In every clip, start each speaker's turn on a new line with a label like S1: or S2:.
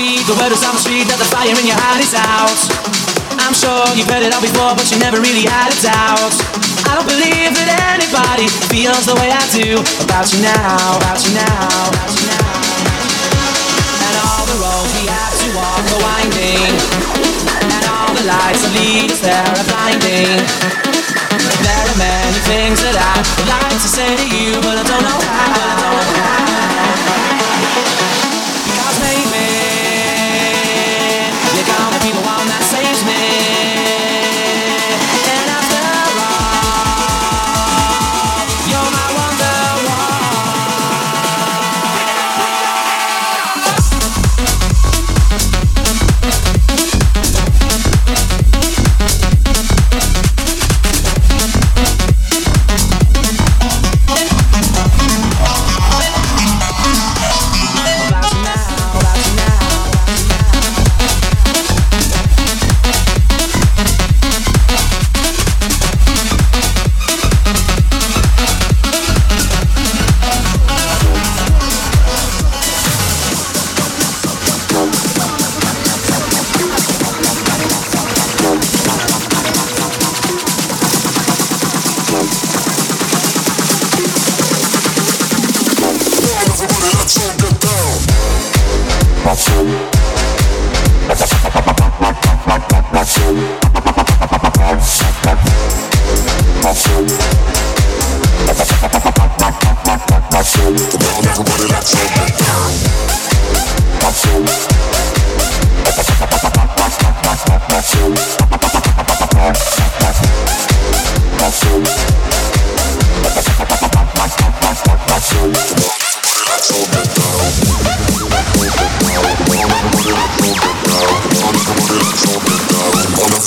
S1: Backbeat, the word is on the street that the fire in your heart is out. I'm sure you've heard it all before, but you never really had a doubt. I don't believe that anybody feels the way I do about you now, about you now, about you now. And all the roads we have to walk are winding, and all the lights that lead us there are blinding. There are many things that I would like to say to you, but I don't know how. But I don't know how.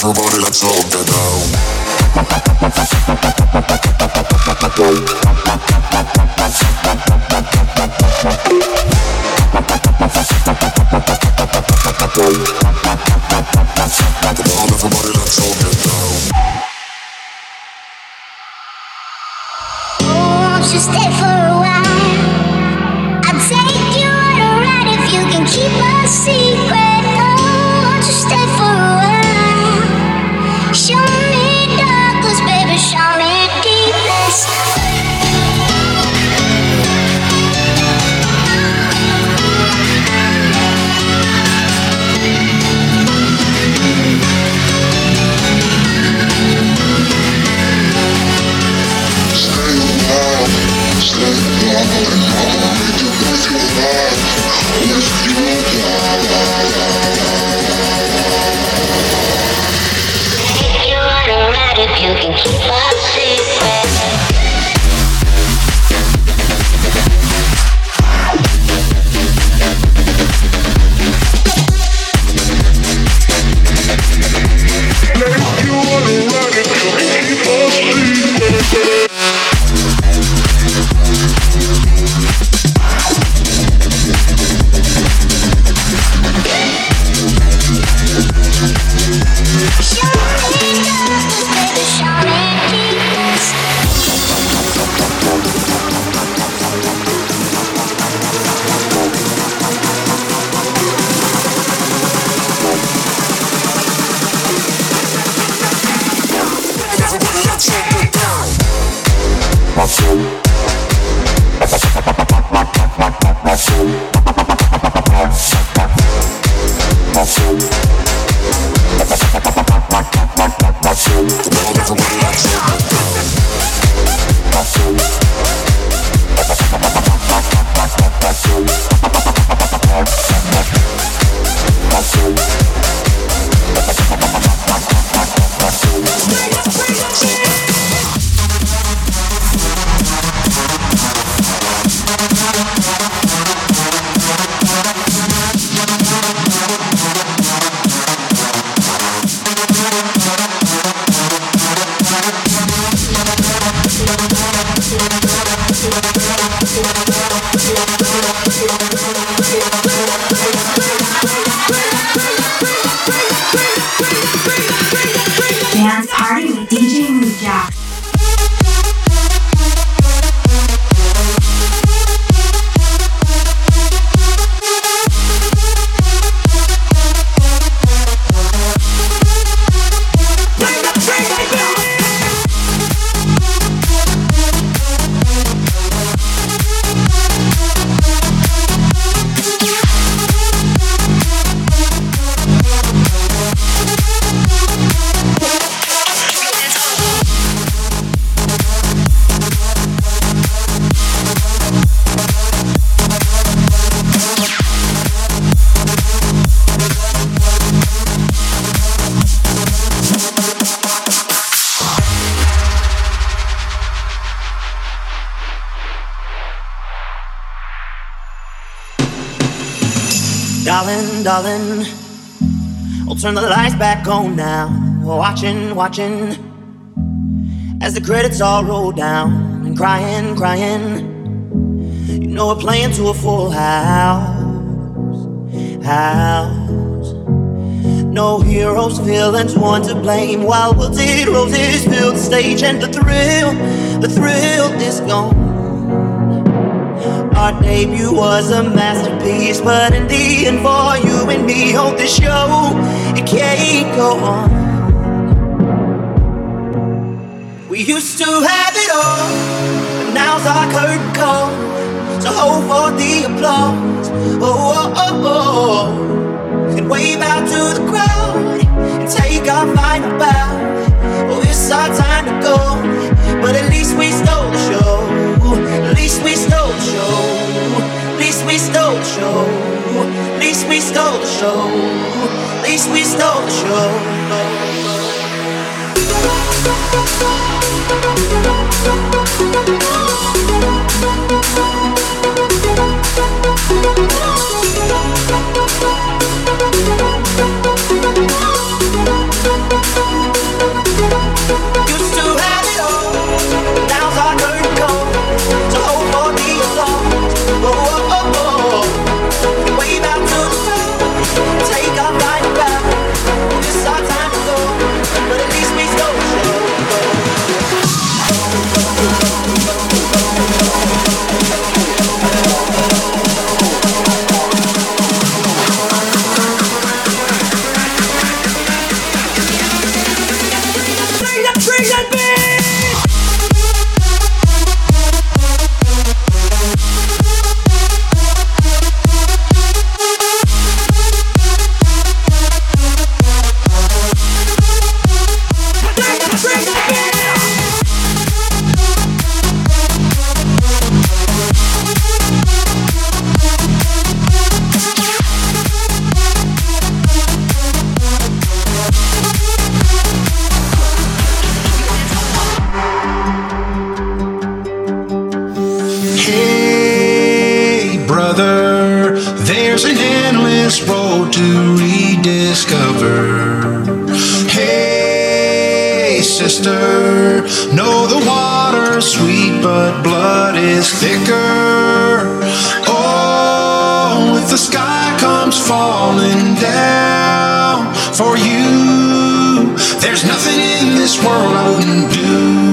S2: Everybody, let's all get down.
S3: Darling, I'll turn the lights back on now. We're watching, watching, as the credits all roll down and crying, crying. You know we're playing to a full house, house. No heroes, villains, one to blame. While roses fill the stage, and the thrill, the thrill is gone. Our debut was a masterpiece, but in the end, for you and me, hold the show, it can't go on. We used to have it all, but now's our curtain call. So hold for the applause, oh oh oh oh, and wave out to the crowd and take our final bow. Oh, it's our time to go, but at least we stole the show. Least we stole the show. Least we stole the show. Least we stole the show. Least we stole the show.
S4: Nothing in this world I wouldn't do.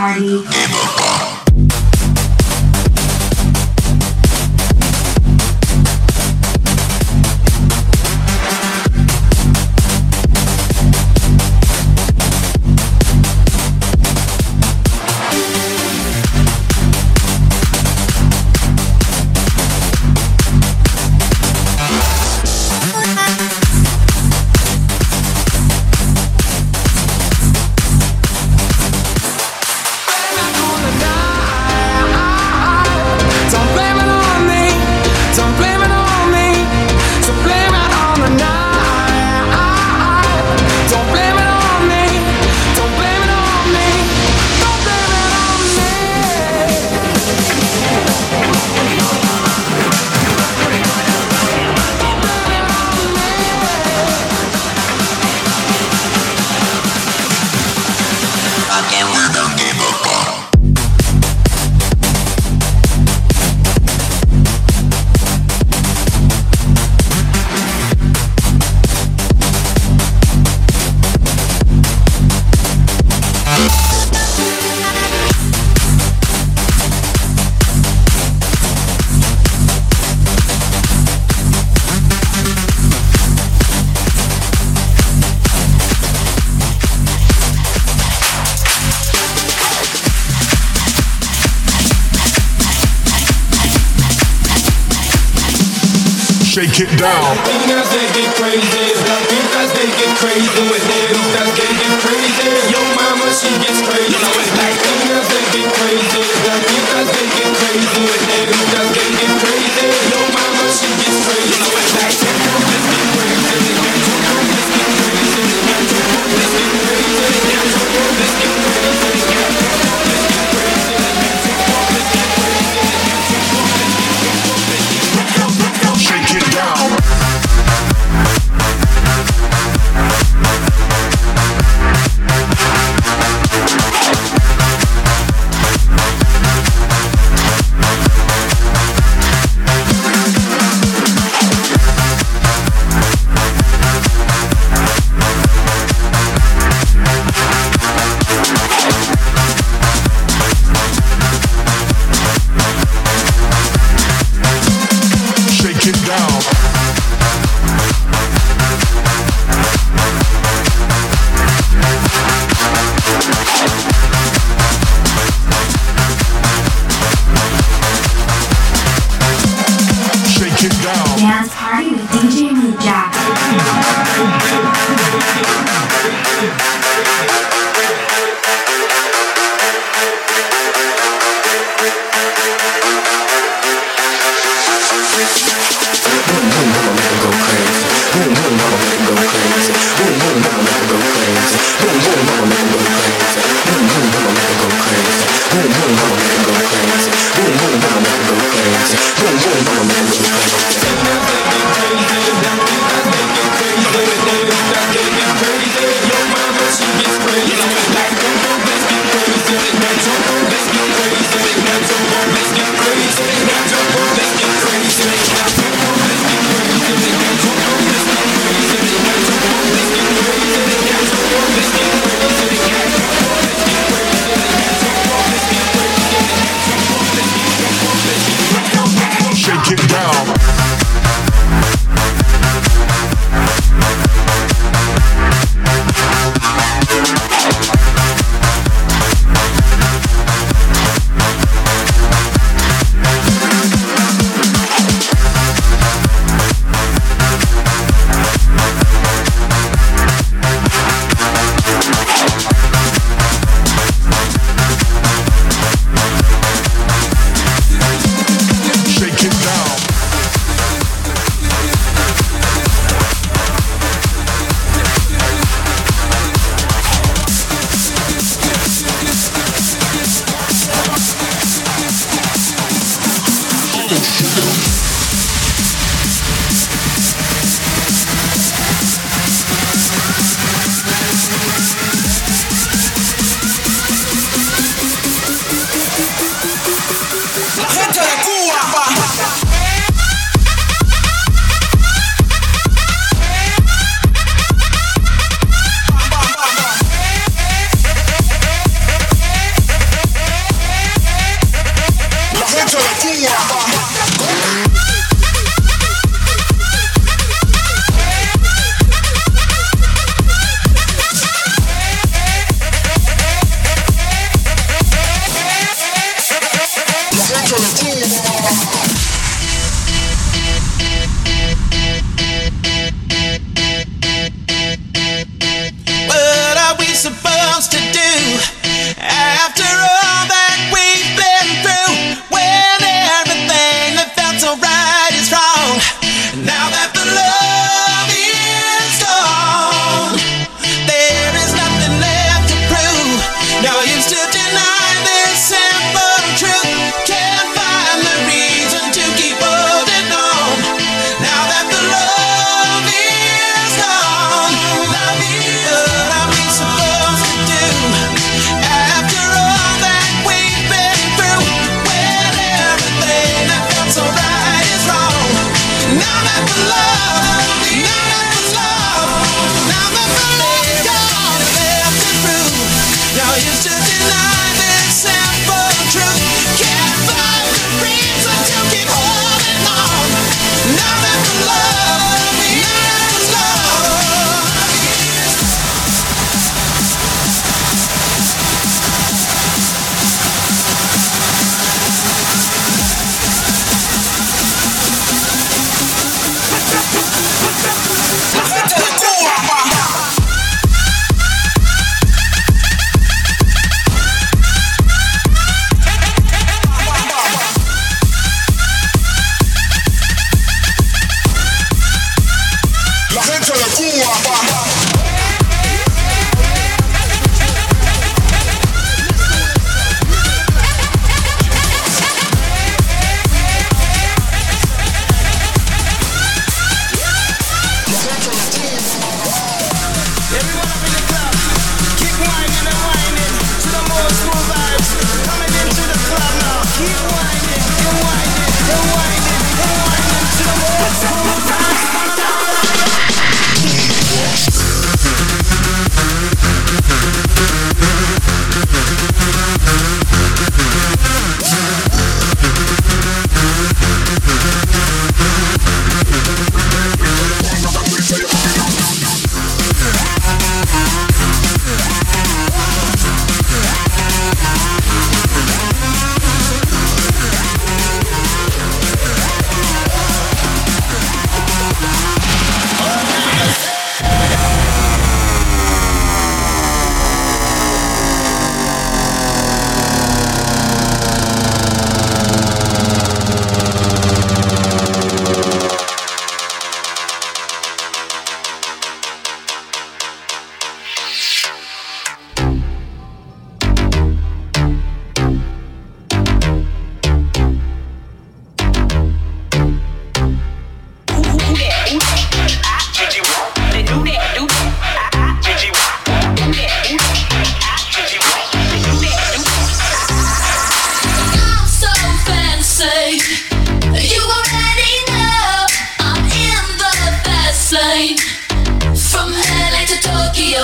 S5: Party.
S6: It
S7: down.
S6: Niñas they get crazy, Latinas they get crazy, Negritas they get crazy. Yo mama she gets crazy. Latinas they get crazy, Latinas they get crazy, they get crazy. Mama she gets crazy.
S7: Shake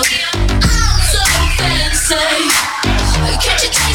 S4: I'm so fancy. Can't you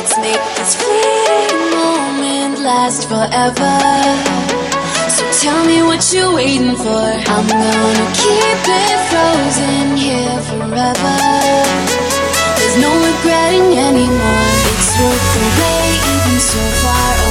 S4: make this fleeting moment last forever. So tell me what you're waiting for. I'm gonna keep it frozen here forever. There's no regretting anymore. It's worth the wait, even so far away.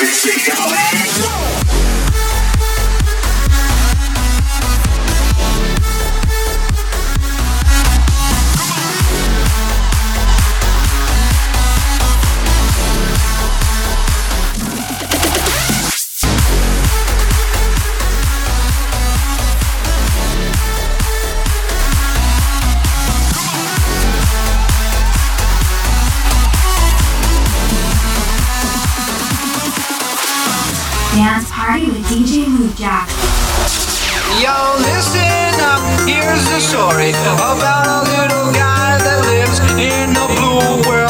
S5: Dance Movejack.
S8: Yo, listen up, here's the story about a little guy that lives in a blue world.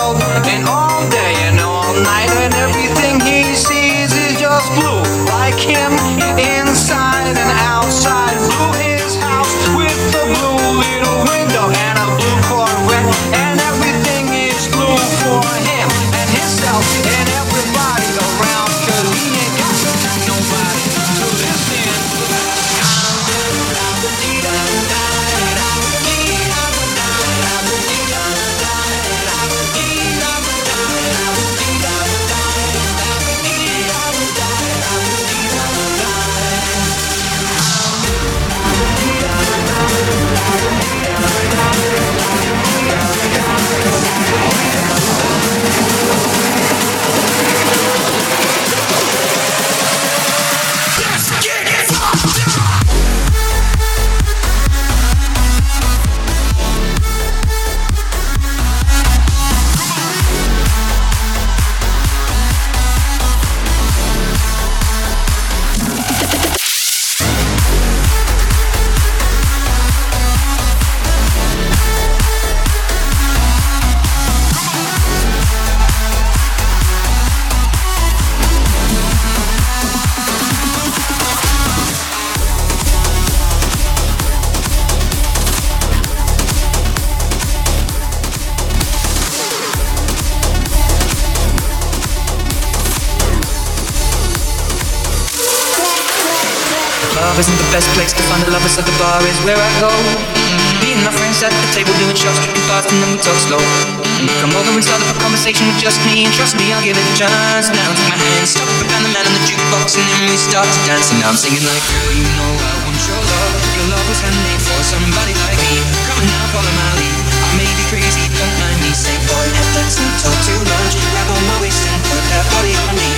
S9: Bar is where I go. Me and my friends at the table doing shots, drinking fast, and then we talk slow. Come over and start up a conversation with just me, and trust me, I'll give it a chance. Now take my hand, stop it, and the man on the jukebox, and then we start to dance. And now I'm singing like, girl, you know I want your love. Your love was handmade for somebody like me. Come on now, follow my lead. I may be crazy, don't mind me. Say, boy, let's not talk too much. Grab on my waist and put that body on me.